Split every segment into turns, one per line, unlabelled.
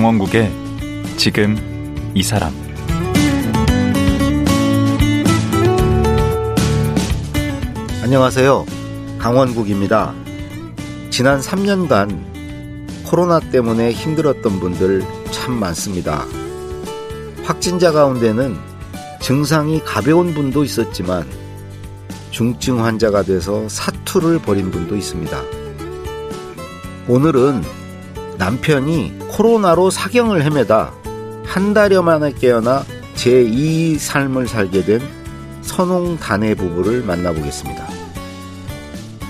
강원국의 지금 이 사람
안녕하세요. 강원국입니다. 지난 3년간 코로나 때문에 힘들었던 분들 참 많습니다. 확진자 가운데는 증상이 가벼운 분도 있었지만 중증 환자가 돼서 사투를 벌인 분도 있습니다. 오늘은 남편이 코로나로 사경을 헤매다 한 달여 만에 깨어나 제2 삶을 살게 된 선홍 단해 부부를 만나보겠습니다.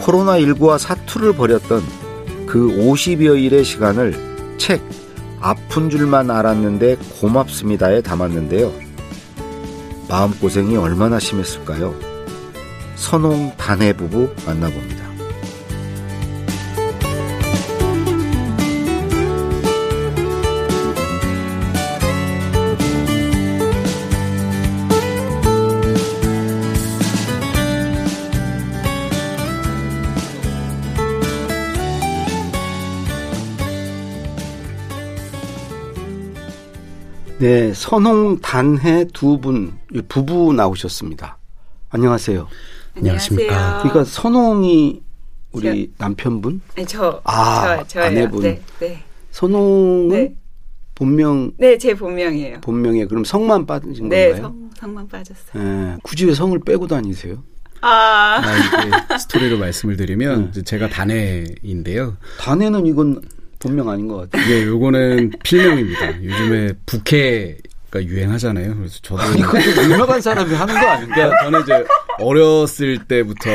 코로나19와 사투를 벌였던 그 50여 일의 시간을 책 아픈 줄만 알았는데 고맙습니다에 담았는데요. 마음고생이 얼마나 심했을까요? 선홍 단해 부부 만나봅니다. 네, 선홍 단해 두 분 부부 나오셨습니다. 안녕하세요.
안녕하십니까.
그러니까 선홍이 우리 저, 남편분?
아니, 저,
아,
저,
아내분.
네, 네.
선홍은 네. 본명?
네, 제 본명이에요.
본명에 그럼 성만 빠진
네,
건가요?
성, 성만 빠졌어요.
네, 굳이 왜 성을 빼고 다니세요?
아,
아 스토리로 말씀을 드리면 네. 제가 단해인데요.
단해는 이건 본명 아닌 것 같아요.
예, 요거는 필명입니다. 요즘에 부캐 가 유행하잖아요. 그래서 저도
아니 그 유명한 사람이 하는 거 아닌가?
그러니까 저는 이제 어렸을 때부터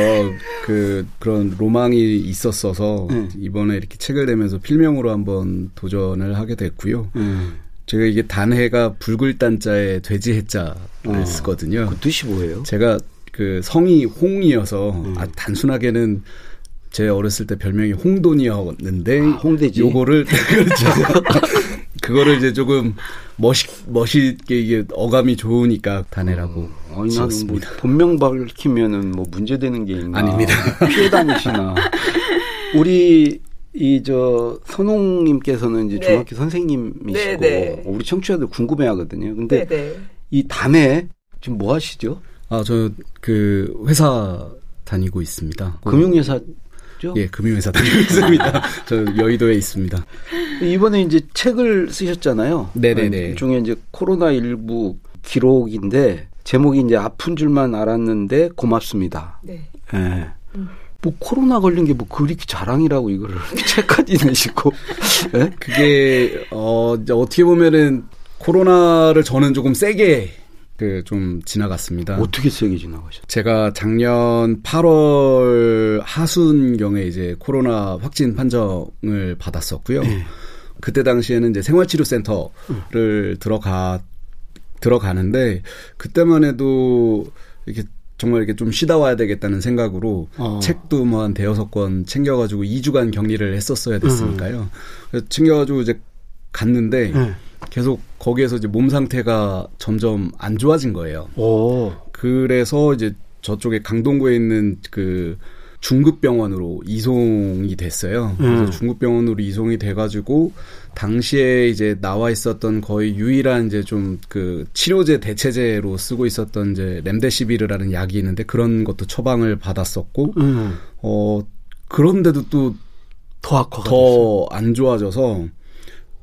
그 그런 로망이 있었어서 네. 이번에 이렇게 책을 내면서 필명으로 한번 도전을 하게 됐고요. 음. 제가 이게 단해가 붉을 단자에 돼지 해자를 어. 쓰거든요.
그 뜻이 뭐예요?
제가 그 성이 홍이어서 음. 아, 단순하게는 제 어렸을 때 별명이 홍돈이었는데 아,
홍대지.
요거를 그렇죠. 그거를 이제 조금 멋있 멋있게 이게 어감이 좋으니까 단해라고
어, 아니 나는 뭐 본명 밝히면은 뭐 문제되는 게 있나
아닙니다.
피해 다니시나 우리 이 저 선홍님께서는 이제 네. 중학교 선생님이시고 네, 네. 우리 청취자들 궁금해하거든요. 근데 네, 네. 이 단해 지금 뭐 하시죠?
아 저 그 회사 다니고 있습니다.
금융회사
있죠? 예, 금융회사 다니고 있습니다. 저 여의도에 있습니다.
이번에 이제 책을 쓰셨잖아요.
네네네.
그 중에 이제 코로나 19 기록인데 제목이 이제 아픈 줄만 알았는데 고맙습니다.
네.
예. 음. 뭐 코로나 걸린 게 뭐 그렇게 자랑이라고 이거를 책까지 내시고
예? 그게 어 어떻게 보면은 코로나를 저는 조금 세게 그 좀 지나갔습니다.
어떻게 세게 지나가셨어요?
제가 작년 8월 하순경에 이제 코로나 확진 판정을 받았었고요. 네. 그때 당시에는 이제 생활치료센터를 음. 들어가 들어가는데 그때만 해도 이렇게 정말 이렇게 좀 쉬다 와야 되겠다는 생각으로 어. 책도 뭐 한 대여섯 권 챙겨가지고 2주간 격리를 했었어야 됐으니까요. 음. 챙겨가지고 이제 갔는데 네. 계속 거기에서 이제 몸 상태가 점점 안 좋아진 거예요.
오.
그래서 이제 저쪽에 강동구에 있는 그 중급병원으로 이송이 됐어요. 그래서 음. 중급병원으로 이송이 돼가지고 당시에 이제 나와 있었던 거의 유일한 이제 좀 그 치료제 대체제로 쓰고 있었던 이제 렘데시비르라는 약이 있는데 그런 것도 처방을 받았었고 음. 어 그런데도 또
더 악화가
더안 좋아져서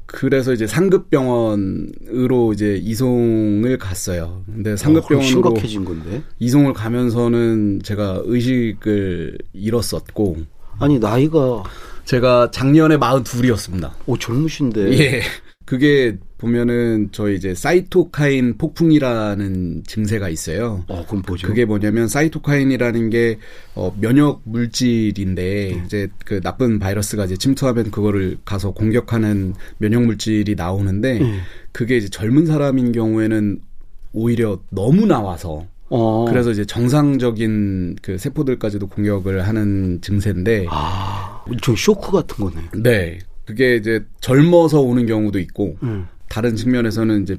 그래서 이제 상급 병원으로 이제 이송을 갔어요. 근데 어, 상급 병원으로
어, 심각해진 건데.
이송을 가면서는 제가 의식을 잃었었고
아니 나이가
제가 작년에 42이었습니다.
오 젊으신데.
예. 그게 보면은 저희 이제 사이토카인 폭풍이라는 증세가 있어요.
어, 그럼 뭐죠?
그게 뭐냐면 사이토카인이라는 게 어, 면역 물질인데 음. 이제 그 나쁜 바이러스가 이제 침투하면 그거를 가서 공격하는 면역 물질이 나오는데 음. 그게 이제 젊은 사람인 경우에는 오히려 너무 나와서 어. 그래서 이제 정상적인 그 세포들까지도 공격을 하는 증세인데
아, 좀 쇼크 같은 거네.
네. 그게 이제 젊어서 오는 경우도 있고 음. 다른 측면에서는 이제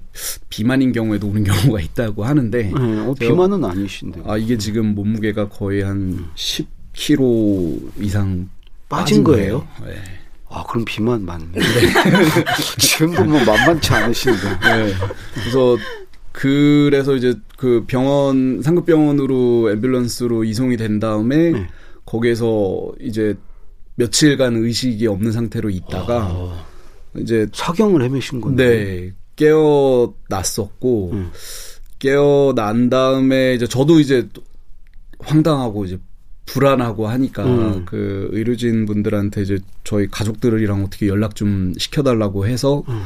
비만인 경우에도 오는 경우가 있다고 하는데 네,
어, 비만은 아니신데
아 이게 지금 몸무게가 거의 한 10kg 이상
빠진, 빠진 거예요?
네.
아, 그럼 비만 많네. 네. 지금도 뭐 만만치 않으신데. 네.
그래서 그래서 이제 그 병원 상급 병원으로 앰뷸런스로 이송이 된 다음에 네. 거기에서 이제 며칠간 의식이 없는 상태로 있다가 아, 이제
사경을 헤매신 건데.
네. 깨어났었고 음. 깨어난 다음에 이제 저도 이제 황당하고 이제 불안하고 하니까 음. 그 의료진 분들한테 이제 저희 가족들이랑 어떻게 연락 좀 시켜달라고 해서 음.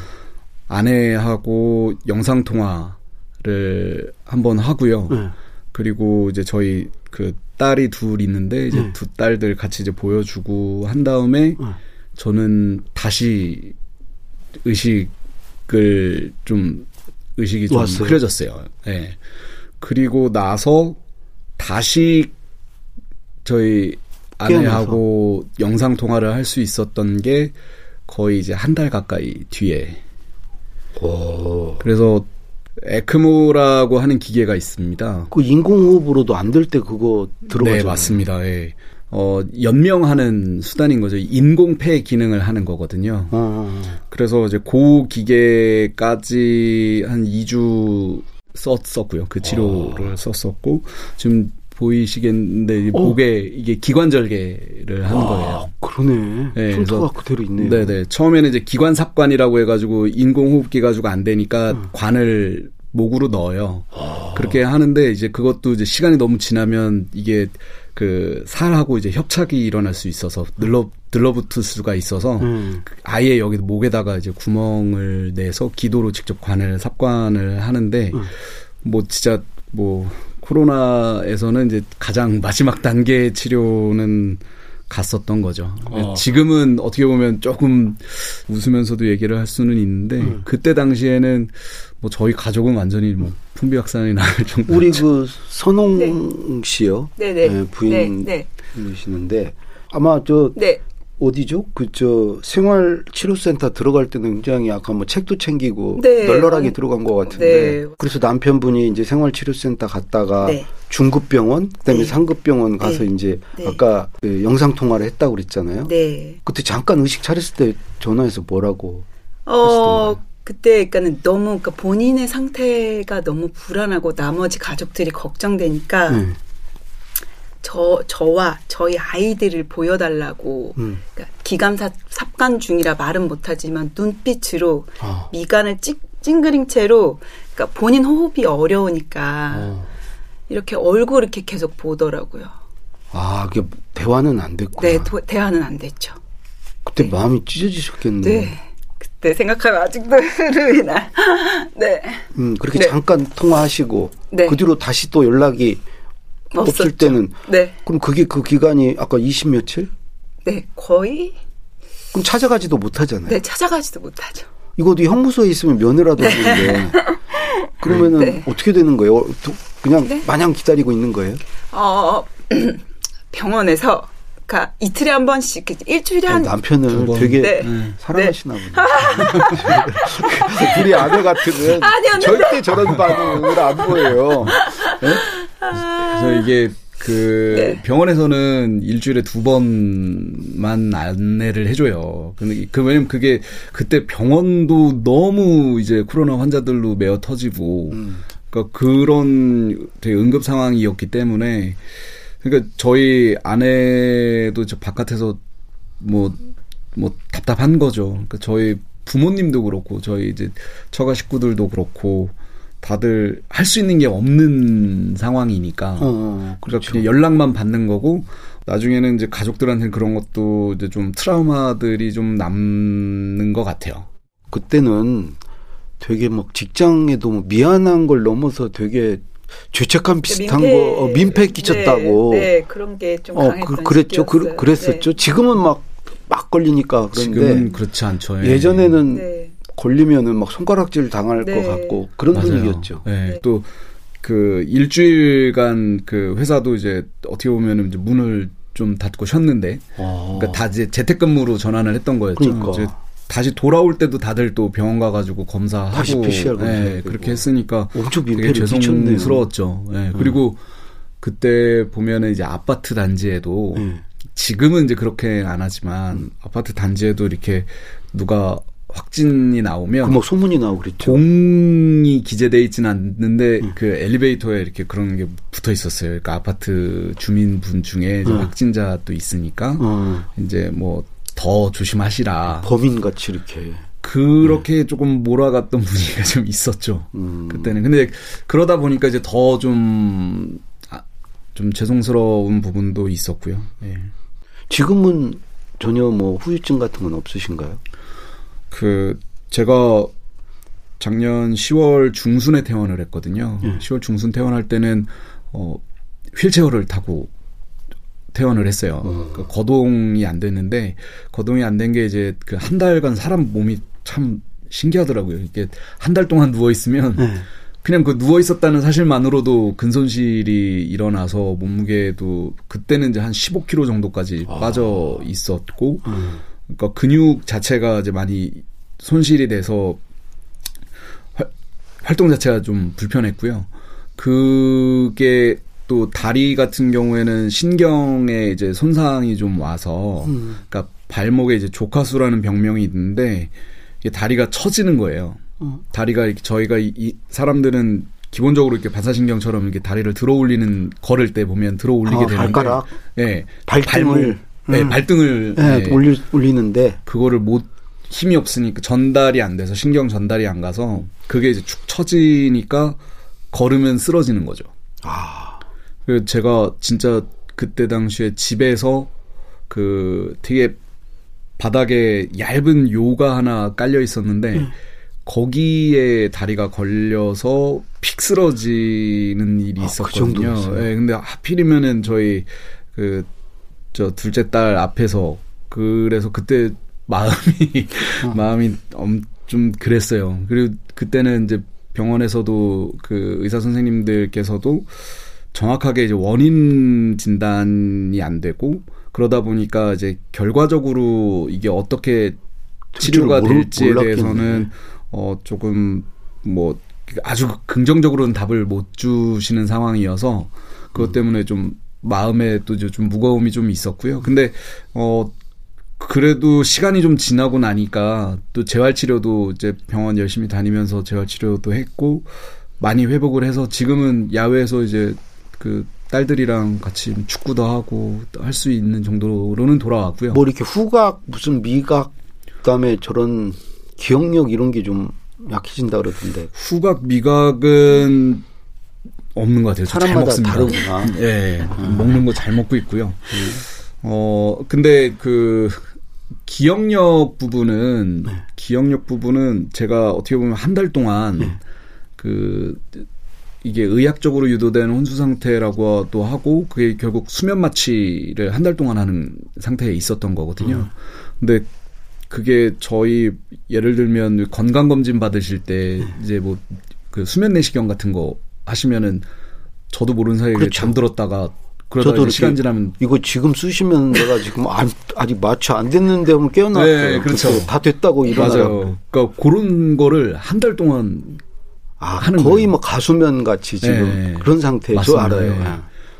아내하고 영상 통화를 한번 하고요. 음. 그리고 이제 저희 그 딸이 둘 있는데 이제 음. 두 딸들 같이 이제 보여주고 한 다음에 음. 저는 다시 의식을 좀 의식이 좀 왔어요. 흐려졌어요. 예. 네. 그리고 나서 다시 저희 아내하고 깨어나서. 영상 통화를 할 수 있었던 게 거의 이제 한 달 가까이 뒤에. 오. 그래서 에크모라고 하는 기계가 있습니다.
그 인공호흡으로도 안 될 때 그거 들어가죠.
네, 맞습니다. 예. 어, 연명하는 수단인 거죠. 인공폐 기능을 하는 거거든요. 어. 그래서 이제 고 기계까지 한 2주 썼었고요. 그 치료를 어. 썼었고 지금 보이시겠는데 어. 목에 이게 기관절개를 하는 아, 거예요.
그러네. 네, 흉터가 그대로 있네요.
네네. 처음에는 이제 기관삽관이라고 해가지고 인공호흡기 가지고 안 되니까 음. 관을 목으로 넣어요. 아. 그렇게 하는데 이제 그것도 이제 시간이 너무 지나면 이게 그 살하고 이제 협착이 일어날 수 있어서 늘러 들러붙을 수가 있어서 음. 아예 여기 목에다가 이제 구멍을 내서 기도로 직접 관을 삽관을 하는데 음. 뭐 진짜 뭐 코로나에서는 이제 가장 마지막 단계 치료는 갔었던 거죠. 어. 지금은 어떻게 보면 조금 웃으면서도 얘기를 할 수는 있는데 음. 그때 당시에는 뭐 저희 가족은 완전히 뭐 풍비박산이 날 정도.
우리 그 선홍 네. 씨요. 네네. 네, 부인이시는데 네, 네. 아마 저 네. 어디죠? 그 저 생활치료센터 들어갈 때는 굉장히 아까 뭐 책도 챙기고 네. 널널하게 들어간 것 같은데 네. 그래서 남편분이 이제 생활치료센터 갔다가 네. 중급병원 그다음에 네. 상급병원 가서 네. 이제 네. 아까 그 영상 통화를 했다고 그랬잖아요. 그때 잠깐 의식 차렸을 때 전화해서 뭐라고 어, 하시던가요?
그때 그러니까는 너무 그러니까 본인의 상태가 너무 불안하고 나머지 가족들이 걱정되니까 저 저와 저희 아이들을 보여달라고 음. 그러니까 기감 사 삽관 중이라 말은 못하지만 눈빛으로 어. 미간을 찡, 찡그린 채로 그러니까 본인 호흡이 어려우니까 어. 이렇게 얼굴 이렇게 계속 보더라고요.
아, 그게 대화는 안 됐구나.
네, 도, 대화는 안 됐죠.
그때 네. 마음이 찢어지셨겠네. 네.
그때 생각하면 아직도 흐름이 나. 네.
음, 그렇게 네. 잠깐 통화하시고 네. 그 뒤로 다시 또 연락이 없었죠. 없을 때는 네. 그럼 그게 그 기간이 아까 20 며칠?
네, 거의
그럼 찾아가지도 못하잖아요.
네, 찾아가지도 못하죠.
이것도 형무소에 있으면 면회라도 네. 하는데 그러면은 네. 어떻게 되는 거예요? 그냥 네? 마냥 기다리고 있는 거예요? 어,
병원에서 그러니까 이틀에 한 번씩 일주일에 한
남편을 되게 네. 네. 사랑하시나 보네. 둘이 아내 같으면 절대 저런 반응을 안 보여요. 네?
그래서 이게 그 네. 병원에서는 일주일에 두 번만 안내를 해줘요. 근데 그 왜냐면 그게 그때 병원도 너무 이제 코로나 환자들로 메어 터지고, 음. 그러니까 그런 되게 응급 상황이었기 때문에 그러니까 저희 아내도 저 바깥에서 뭐뭐 뭐 답답한 거죠. 그러니까 저희 부모님도 그렇고 저희 이제 처가 식구들도 그렇고 다들 할 수 있는 게 없는 상황이니까 어, 어, 그러니까 그냥 연락만 받는 거고 나중에는 이제 가족들한테는 그런 것도 이제 좀 트라우마들이 좀 남는 것 같아요.
그때는 되게 막 직장에도 뭐 미안한 걸 넘어서 되게 죄책감 비슷한 민폐, 거 어, 민폐 끼쳤다고.
네, 네 그런 게좀 어,
그, 그랬죠. 그, 그랬었죠. 네. 지금은 막 막 걸리니까 그런데
지금은 그렇지 않죠.
예. 예전에는 네. 걸리면은 막 손가락질 당할 것 네. 같고 그런 맞아요. 분위기였죠.
네. 네. 또그 일주일간 그 회사도 이제 어떻게 보면은 이제 문을 좀 닫고 쉬었는데, 아. 그러니까 다 이제 재택근무로 전환을 했던 거였죠. 그러니까. 다시 돌아올 때도 다들 또 병원 가가지고 검사하고 다시 PCR 네, 그렇게 했으니까
엄청
되게 죄송스러웠죠. 네, 그리고 음. 그때 보면은 이제 아파트 단지에도 음. 지금은 이제 그렇게 안 하지만 음. 아파트 단지에도 이렇게 누가 확진이 나오면
뭐 소문이 나오고 그랬죠.
공이 기재돼 있지는 않는데 음. 그 엘리베이터에 이렇게 그런 게 붙어 있었어요. 그러니까 아파트 주민분 중에 음. 확진자 도 있으니까 음. 이제 뭐 더 조심하시라.
범인 같이 이렇게.
그렇게 네. 조금 몰아갔던 분위기가 좀 있었죠. 음. 그때는. 근데 그러다 보니까 이제 더 좀, 아, 좀 죄송스러운 부분도 있었고요. 예.
지금은 전혀 뭐 후유증 같은 건 없으신가요?
그 제가 작년 10월 중순에 퇴원을 했거든요. 예. 10월 중순 퇴원할 때는 어 휠체어를 타고 퇴원을 했어요. 어. 그 거동이 안 됐는데 거동이 안 된 게 이제 그 한 달간 사람 몸이 참 신기하더라고요. 이게 한 달 동안 누워 있으면 네. 그냥 그 누워 있었다는 사실만으로도 근손실이 일어나서 몸무게도 그때는 이제 한 15kg 정도까지 아. 빠져 있었고 음. 그러니까 근육 자체가 이제 많이 손실이 돼서 활, 활동 자체가 좀 불편했고요. 그게 또 다리 같은 경우에는 신경에 이제 손상이 좀 와서 음. 그러니까 발목에 이제 조카수라는 병명이 있는데 이게 다리가 처지는 거예요. 어. 다리가 저희가 이, 이 사람들은 기본적으로 이렇게 반사신경처럼 이렇게 다리를 들어 올리는 걸을 때 보면 들어 올리게 아, 되는데
발가락
예.
발등을
네, 음. 발등을
네, 네, 올리, 올리는데
그거를 못 힘이 없으니까 전달이 안 돼서 신경 전달이 안 가서 그게 이제 축 처지니까 걸으면 쓰러지는 거죠. 아. 그 제가 진짜 그때 당시에 집에서 그 되게 바닥에 얇은 요가 하나 깔려 있었는데 음. 거기에 다리가 걸려서 픽 쓰러지는 일이 아, 그 있었거든요. 그 네, 근데 하필이면은 저희 그 저 둘째 딸 앞에서 그래서 그때 마음이 어. 마음이 엄, 좀 그랬어요. 그리고 그때는 이제 병원에서도 그 의사 선생님들께서도 정확하게 이제 원인 진단이 안 되고 그러다 보니까 이제 결과적으로 이게 어떻게 치료가 될지에 대해서는 어 조금 뭐 아주 긍정적으로는 답을 못 주시는 상황이어서 그것 음. 때문에 좀 마음에 또 좀 무거움이 좀 있었고요. 근데 어 그래도 시간이 좀 지나고 나니까 또 재활 치료도 이제 병원 열심히 다니면서 재활 치료도 했고 많이 회복을 해서 지금은 야외에서 이제 그 딸들이랑 같이 축구도 하고 할 수 있는 정도로는 돌아왔고요.
뭐 이렇게 후각 무슨 미각 그다음에 저런 기억력 이런 게 좀 약해진다 그러던데.
후각 미각은 없는 것 같아요.
사람마다 다르구나.
예, 네, 음. 먹는 거 잘 먹고 있고요. 음. 어 근데 그 기억력 부분은 네. 기억력 부분은 제가 어떻게 보면 한 달 동안 네. 그 이게 의학적으로 유도된 혼수 상태라고도 하고 그게 결국 수면 마취를 한 달 동안 하는 상태에 있었던 거거든요. 음. 근데 그게 저희 예를 들면 건강 검진 받으실 때 네. 이제 뭐 그 수면 내시경 같은 거 하시면은 저도 모르는 사이에 그렇죠. 잠들었다가 그러다 시간 지나면
이거 지금 쓰시면 내가 지금 안, 아직 마취 안 됐는데 하면 깨어나요.
네, 그렇죠.
다 됐다고 일어나요.
맞아요. 그러니까 그런 거를 한 달 동안
아, 하는 거의 거예요. 뭐 가수면 같이 지금 네. 그런 상태죠. 저 알아요. 네.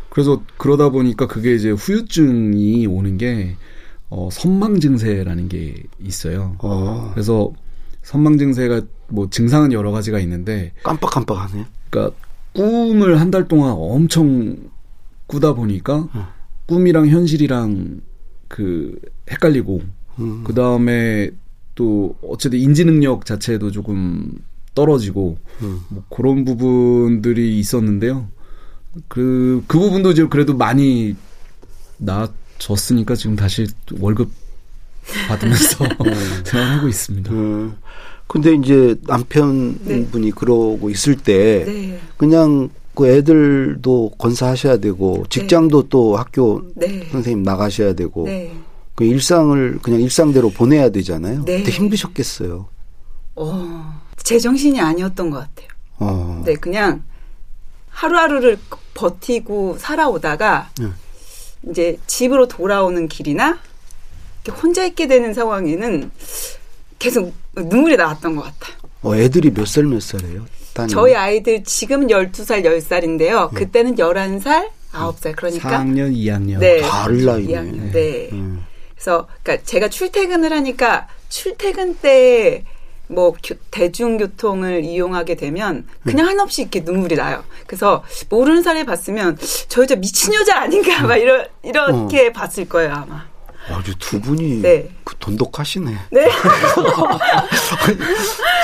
그래서 그러다 보니까 그게 이제 후유증이 오는 게 어, 선망 증세라는 게 있어요. 어. 그래서 선망 증세가 뭐 증상은 여러 가지가 있는데
깜빡깜빡하네.
그러니까 꿈을 한 달 동안 엄청 꾸다 보니까 어. 꿈이랑 현실이랑 그 헷갈리고 음. 그 다음에 또 어쨌든 인지 능력 자체도 조금 떨어지고 음. 뭐 그런 부분들이 있었는데요. 그, 그 부분도 이제 그래도 많이 나아졌으니까 지금 다시 월급 받으면서 네. 생활하고 있습니다. 음.
근데 이제 남편분이 네. 그러고 있을 때 네. 그냥 그 애들도 건사하셔야 되고 직장도 네. 또 학교 네. 선생님 나가셔야 되고 네. 그 일상을 그냥 일상대로 보내야 되잖아요. 네. 되게 힘드셨겠어요.
어. 제정신이 아니었던 것 같아요. 어. 네, 그냥 하루하루를 버티고 살아오다가 네. 이제 집으로 돌아오는 길이나 혼자 있게 되는 상황에는 계속 눈물이 나왔던 것 같아요.
어, 애들이 몇 살 몇 살이에요?
저희 아이들 지금 12살, 10살인데요. 네. 그때는 11살, 아홉 살 그러니까
4학년, 2학년.
네.
다른 나이네.
네. 음. 그래서 그러니까 제가 출퇴근을 하니까 출퇴근 때 뭐 대중교통을 이용하게 되면 그냥 한없이 이렇게 눈물이 나요. 그래서 모르는 사람이 봤으면 저 여자 미친 여자 아닌가 막 이런 이렇게 어. 봤을 거예요 아마.
아주 두 분이 네. 그 돈독하시네.
네.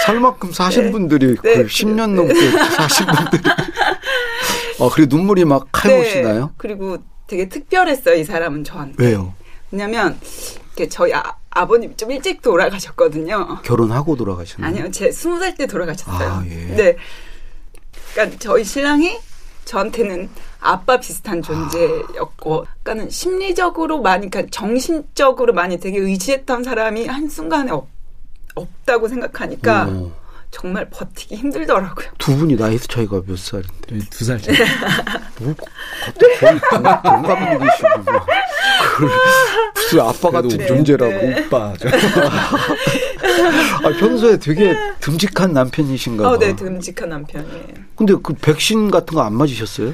살 만큼 사신 네. 분들이 네. 그 10년 넘게 사신 분들이. 아, 그래 눈물이 막 칼못이 나요? 네.
그리고 되게 특별했어요, 이 사람은 저한테.
왜요?
왜냐면 저희 아, 아버님이 좀 일찍 돌아가셨거든요.
결혼하고 돌아가셨나요?
아니요, 제 스무 살 때 돌아가셨어요. 아, 예. 네. 그러니까 저희 신랑이 저한테는 아빠 비슷한 존재였고, 그러니까는 심리적으로 많이, 그러니까 정신적으로 많이 되게 의지했던 사람이 한 순간에 없, 없다고 생각하니까 오. 정말 버티기 힘들더라고요.
두 분이 나이 차이가 몇 살인데?
네, 두 살. 차이.
뭐, 거의 동갑이시고 무슨 아빠 같은 네, 존재라고 네.
오빠.
아, 평소에 되게 듬직한 남편이신가 봐.
어, 네, 듬직한 남편이에요.
근데 그 백신 같은 거 안 맞으셨어요?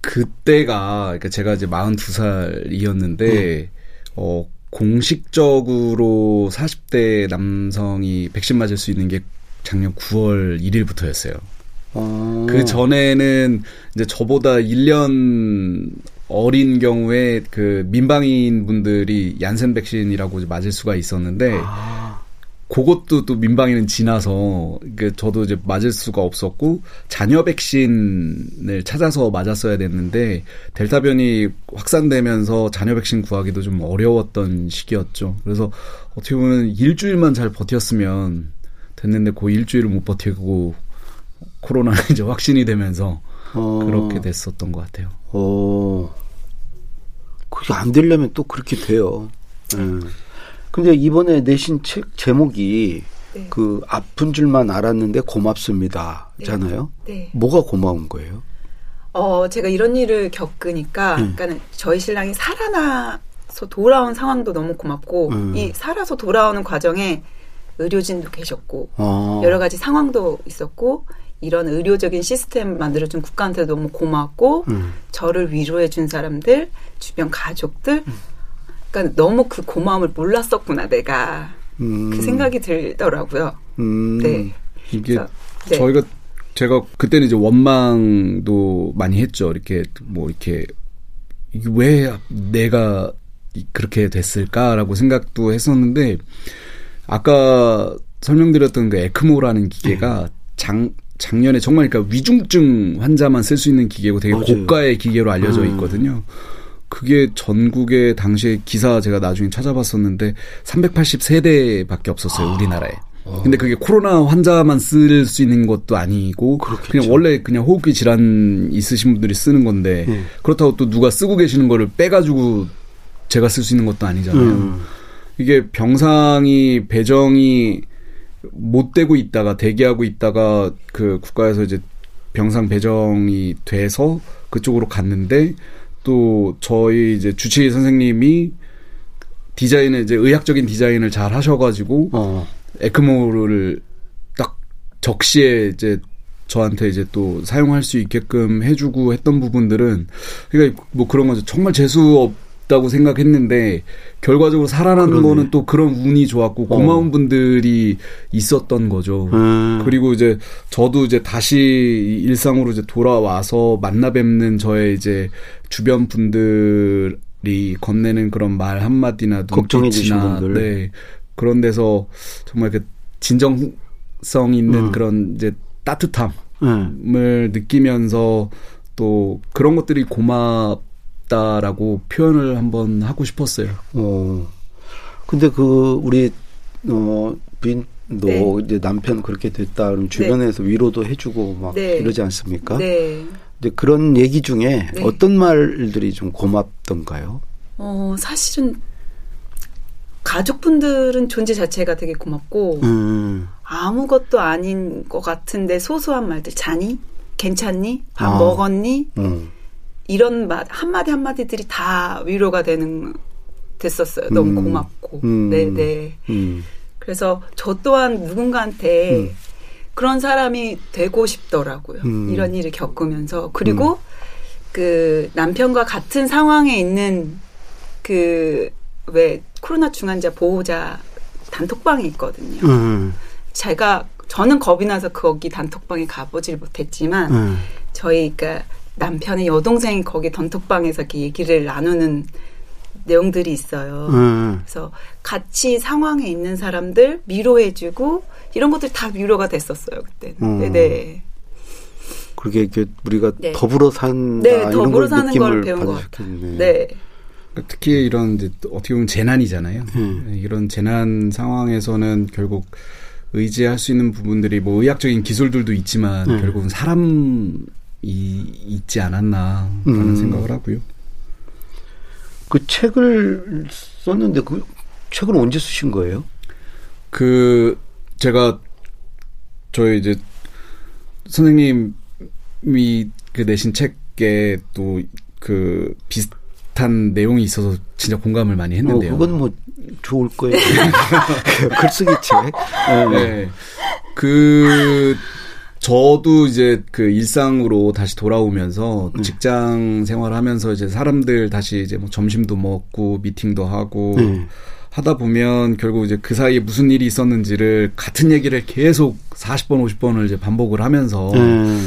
그때가 그러니까 제가 이제 42살이었는데 음. 어 공식적으로 40대 남성이 백신 맞을 수 있는 게 작년 9월 1일부터였어요. 아. 그 전에는 이제 저보다 1년 어린 경우에 그 민방인 분들이 얀센 백신이라고 맞을 수가 있었는데 아. 그것도 또 민방위는 지나서 그 저도 이제 맞을 수가 없었고 자녀 백신을 찾아서 맞았어야 됐는데 델타 변이 확산되면서 자녀 백신 구하기도 좀 어려웠던 시기였죠. 그래서 어떻게 보면 일주일만 잘 버텼으면 됐는데 그 일주일을 못 버티고 코로나 이제 확신이 되면서 어. 그렇게 됐었던 것 같아요.
어. 그게 안 되려면 또 그렇게 돼요. 음. 근데 이번에 내신 책 제목이 네. 그 아픈 줄만 알았는데 고맙습니다잖아요. 네. 네. 뭐가 고마운 거예요?
어, 제가 이런 일을 겪으니까, 음. 그러니까 저희 신랑이 살아나서 돌아온 상황도 너무 고맙고, 음. 이 살아서 돌아오는 과정에 의료진도 계셨고, 아. 여러 가지 상황도 있었고, 이런 의료적인 시스템 만들어준 국가한테 너무 고맙고, 음. 저를 위로해준 사람들, 주변 가족들, 음. 그러니까 너무 그 고마움을 몰랐었구나 내가 음. 그 생각이 들더라고요. 음. 네.
이게 네. 저희가 제가 그때는 이제 원망도 많이 했죠. 이렇게 뭐 이렇게 왜 내가 그렇게 됐을까라고 생각도 했었는데 아까 설명드렸던 그 에크모라는 기계가 네. 장 작년에 정말 그러니까 위중증 환자만 쓸 수 있는 기계고 되게 맞아요. 고가의 기계로 알려져 음. 있거든요. 음. 그게 전국에 당시에 기사 제가 나중에 찾아봤었는데 380세대밖에 없었어요, 우리나라에. 아. 근데 그게 코로나 환자만 쓸 수 있는 것도 아니고 그렇겠죠. 그냥 원래 그냥 호흡기 질환 있으신 분들이 쓰는 건데 음. 그렇다고 또 누가 쓰고 계시는 거를 빼가지고 제가 쓸 수 있는 것도 아니잖아요. 음. 이게 병상이 배정이 못 되고 있다가 대기하고 있다가 그 국가에서 이제 병상 배정이 돼서 그쪽으로 갔는데 또 저희 이제 주치의 선생님이 디자인을 이제 의학적인 디자인을 잘 하셔가지고 어. 에크모를 딱 적시에 이제 저한테 이제 또 사용할 수 있게끔 해주고 했던 부분들은 그러니까 뭐 그런 거죠. 정말 재수 없 다고 생각했는데 결과적으로 살아나는 그러네. 거는 또 그런 운이 좋았고 어. 고마운 어. 분들이 있었던 거죠. 음. 그리고 이제 저도 이제 다시 일상으로 이제 돌아와서 만나 뵙는 저의 이제 주변 분들이 건네는 그런 말 한마디나
눈빛이나
네. 그런 데서 정말 그 진정성 있는 음. 그런 이제 따뜻함을 음. 느끼면서 또 그런 것들이 고맙 다라고 표현을 한번 하고 싶었어요.
어. 근데 그 우리 어 부인도 네. 이제 남편 그렇게 됐다 그럼 주변에서 네. 위로도 해주고 막 네. 이러지 않습니까?
네.
이제 그런 얘기 중에 네. 어떤 말들이 좀 고맙던가요?
어, 사실은 가족분들은 존재 자체가 되게 고맙고 음. 아무것도 아닌 것 같은데 소소한 말들 자니 괜찮니 밥 아. 먹었니 음. 이런 말 한마디 한마디들이 다 위로가 되는 됐었어요. 너무 음. 고맙고 네네. 네. 음. 그래서 저 또한 누군가한테 음. 그런 사람이 되고 싶더라고요. 음. 이런 일을 겪으면서. 그리고 음. 그 남편과 같은 상황에 있는 그 왜 코로나 중환자 보호자 단톡방이 있거든요. 음. 제가 저는 겁이 나서 거기 단톡방에 가보질 못했지만 음. 저희 그러니까 남편의 여동생이 거기 단톡방에서 이렇게 얘기를 나누는 내용들이 있어요. 음. 그래서 같이 상황에 있는 사람들 위로해주고 이런 것들 다 위로가 됐었어요 그때. 음. 네네.
그게 이렇게 우리가 네. 더불어 산다 네, 이런 걸 느낌을 배운 것 같아요. 네.
그러니까 특히 이런 이제 어떻게 보면 재난이잖아요. 음. 이런 재난 상황에서는 결국 의지할 수 있는 부분들이 뭐 의학적인 기술들도 있지만 음. 결국은 사람 이 있지 않았나 라는 음. 생각을 하고요.
그 책을 썼는데 그 책을 언제 쓰신 거예요?
그 제가 저희 이제 선생님이 그 내신 책에 또 그 비슷한 내용이 있어서 진짜 공감을 많이 했는데요.
어, 그건 뭐 좋을 거예요. 글쓰기 책. 네.
그 저도 이제 그 일상으로 다시 돌아오면서 네. 직장 생활하면서 이제 사람들 다시 이제 뭐 점심도 먹고 미팅도 하고 네. 하다 보면 결국 이제 그 사이에 무슨 일이 있었는지를 같은 얘기를 계속 40번, 50번을 이제 반복을 하면서 네.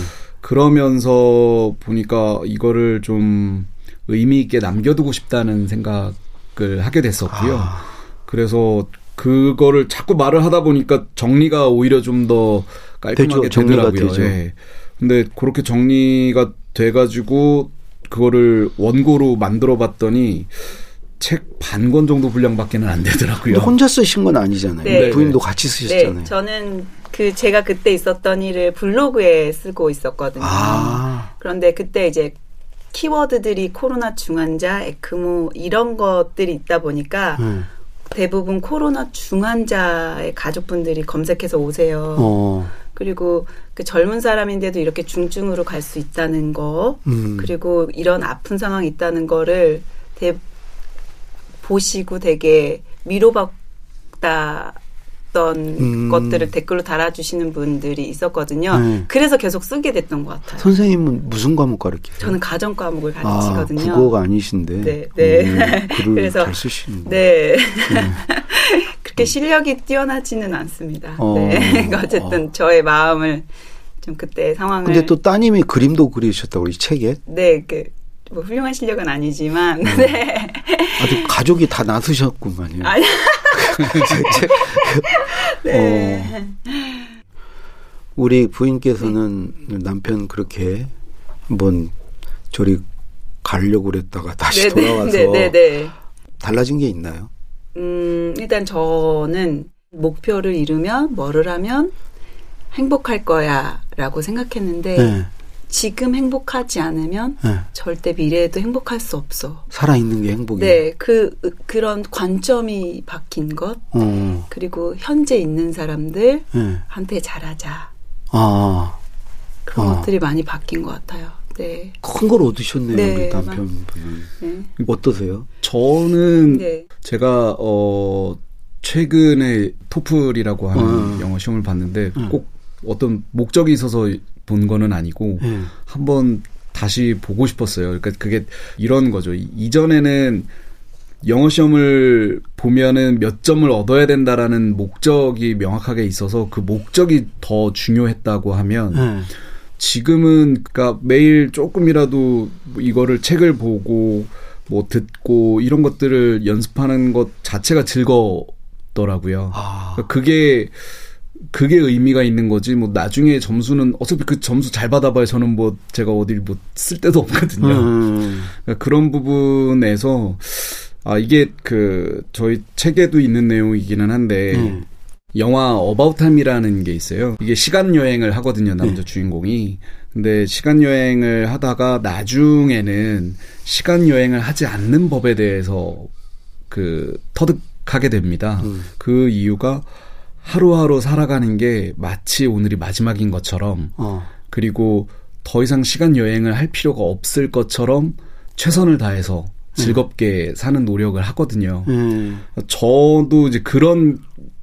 그러면서 보니까 이거를 좀 의미 있게 남겨두고 싶다는 생각을 하게 됐었고요. 아. 그래서 그거를 자꾸 말을 하다 보니까 정리가 오히려 좀더 깔끔하게 되죠, 되더라고요. 되죠. 예. 근데 그렇게 정리가 돼가지고 그거를 원고로 만들어 봤더니 책 반 권 정도 분량밖에는 안 되더라고요.
혼자 쓰신 건 아니잖아요. 네. 부인도 같이 쓰셨잖아요. 네.
저는 그 제가 그때 있었던 일을 블로그에 쓰고 있었거든요. 아. 그런데 그때 이제 키워드들이 코로나 중환자, 에크모 이런 것들이 있다 보니까 음. 대부분 코로나 중환자의 가족분들이 검색해서 오세요. 어. 그리고 그 젊은 사람인데도 이렇게 중증으로 갈 수 있다는 거, 음. 그리고 이런 아픈 상황이 있다는 거를 대, 보시고 되게 위로받다 던 음. 것들을 댓글로 달아주시는 분들이 있었거든요. 네. 그래서 계속 쓰게 됐던 것 같아요.
선생님은 무슨 과목 가르치세요?
저는 가정 과목을 가르치거든요.
아, 국어가 아니신데. 네, 네. 음, 글을 그래서 잘 쓰시는.
네. 네. 그렇게 실력이 뛰어나지는 않습니다. 어. 네. 어쨌든 어. 저의 마음을 좀 그때 상황을.
근데 또 따님이 그림도 그리셨다고 이 책에?
네, 그. 뭐 훌륭한 실력은 아니지만 음. 네.
아주 가족이 다 나서셨구만요. 아니. 네. 어, 우리 부인께서는 네. 남편 그렇게 한번 저리 가려고 그랬다가 다시 네네. 네. 돌아와서 네네네. 네, 달라진 게 있나요?
음, 일단 저는 목표를 이루면 뭐를 하면 행복할 거야라고 생각했는데 네. 지금 행복하지 않으면 네. 절대 미래에도 행복할 수 없어.
살아있는 게 행복이에요.
네, 그 그런 관점이 바뀐 것 어. 그리고 현재 있는 사람들한테 네. 잘하자. 아, 그런 아. 것들이 많이 바뀐 것 같아요. 네.
큰 걸 얻으셨네요, 네, 우리 남편분은. 네. 어떠세요?
저는 네. 제가 어 최근에 토플이라고 하는 어. 영어 시험을 봤는데 꼭 어떤 목적이 있어서 본 거는 아니고 음. 한번 다시 보고 싶었어요. 그러니까 그게 이런 거죠. 이전에는 영어 시험을 보면은 몇 점을 얻어야 된다라는 목적이 명확하게 있어서 그 목적이 더 중요했다고 하면 음. 지금은 그니까 매일 조금이라도 이거를 책을 보고 뭐 듣고 이런 것들을 연습하는 것 자체가 즐거더라고요. 아. 그러니까 그게 그게 의미가 있는 거지 뭐 나중에 점수는 어차피 그 점수 잘 받아봐야 저는 뭐 제가 어딜 뭐 쓸 데도 없거든요. 음. 그러니까 그런 부분에서 아 이게 그 저희 책에도 있는 내용이기는 한데 음. 영화 About Time이라는 게 있어요. 이게 시간 여행을 하거든요 남자 네. 주인공이. 근데 시간 여행을 하다가 나중에는 시간 여행을 하지 않는 법에 대해서 그 터득하게 됩니다. 음. 그 이유가 하루하루 살아가는 게 마치 오늘이 마지막인 것처럼 어. 그리고 더 이상 시간 여행을 할 필요가 없을 것처럼 최선을 다해서 즐겁게 음. 사는 노력을 하거든요. 음. 저도 이제 그런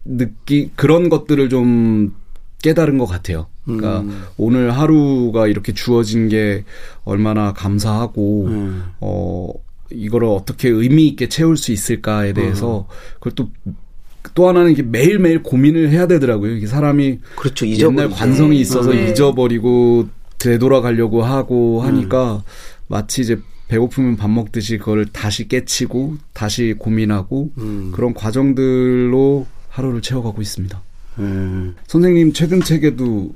느끼 그런 것들을 좀 깨달은 것 같아요. 그러니까 음. 오늘 하루가 이렇게 주어진 게 얼마나 감사하고 음. 어 이거를 어떻게 의미 있게 채울 수 있을까에 대해서 음. 그걸 또또 하나는 이게 매일매일 고민을 해야 되더라고요. 이게 사람이
그렇죠.
옛날 관성이 있어서 네. 잊어버리고 되돌아가려고 하고 하니까 음. 마치 이제 배고프면 밥 먹듯이 그걸 다시 깨치고 다시 고민하고 음. 그런 과정들로 하루를 채워가고 있습니다. 음. 선생님 최근 책에도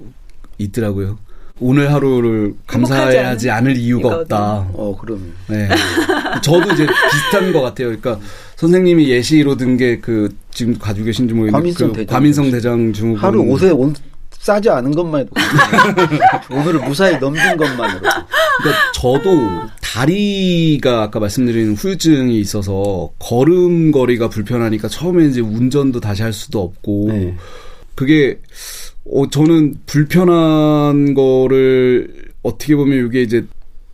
있더라고요. 오늘 하루를 감사해야지 않을 이유가 이거든. 없다.
어, 그럼.
네. 저도 이제 비슷한 것 같아요. 그러니까 선생님이 예시로 든 게 그 지금 가지고 계신지 모르겠는데 과민성, 그 대장, 과민성 대장 증후군
하루 옷에 온, 싸지 않은 것만 해도 오늘을 무사히 넘긴 것만으로.
그러니까 저도 다리가 아까 말씀드린 후유증이 있어서 걸음거리가 불편하니까 처음에 이제 운전도 다시 할 수도 없고 네. 그게 어 저는 불편한 거를 어떻게 보면 이게 이제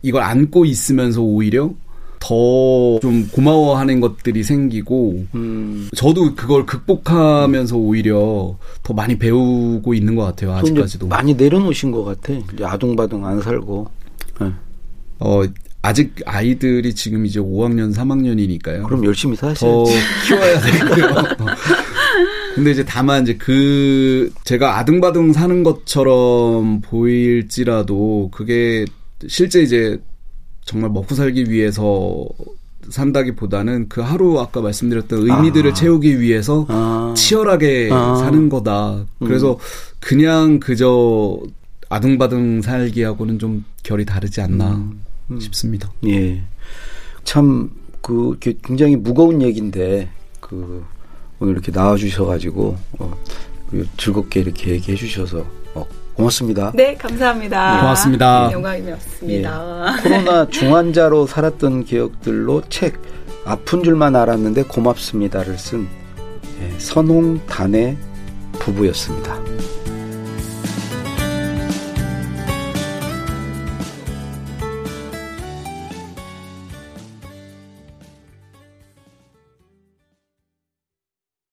이걸 안고 있으면서 오히려 더 좀 고마워하는 것들이 생기고 음. 저도 그걸 극복하면서 오히려 더 많이 배우고 있는 것 같아요 아직까지도
많이 내려놓으신 것 같아 이제 아둥바둥 안 살고 네.
어 아직 아이들이 지금 이제 5학년 3학년이니까요
그럼 열심히 사셔야지
더 키워야 되고요 근데 이제 다만 이제 그 제가 아등바등 사는 것처럼 보일지라도 그게 실제 이제 정말 먹고 살기 위해서 산다기보다는 그 하루 아까 말씀드렸던 의미들을 아. 채우기 위해서 아. 치열하게 아. 사는 거다. 그래서 음. 그냥 그저 아등바등 살기하고는 좀 결이 다르지 않나 음. 음. 싶습니다.
예. 참, 그, 굉장히 무거운 얘기인데, 그, 오늘 이렇게 나와주셔가지고, 어, 즐겁게 이렇게 얘기해 주셔서, 어, 고맙습니다.
네, 감사합니다.
네, 고맙습니다.
네, 영광이었습니다.
예. 코로나 중환자로 살았던 기억들로 책 아픈 줄만 알았는데 고맙습니다를 쓴 예, 선홍 단의 부부였습니다.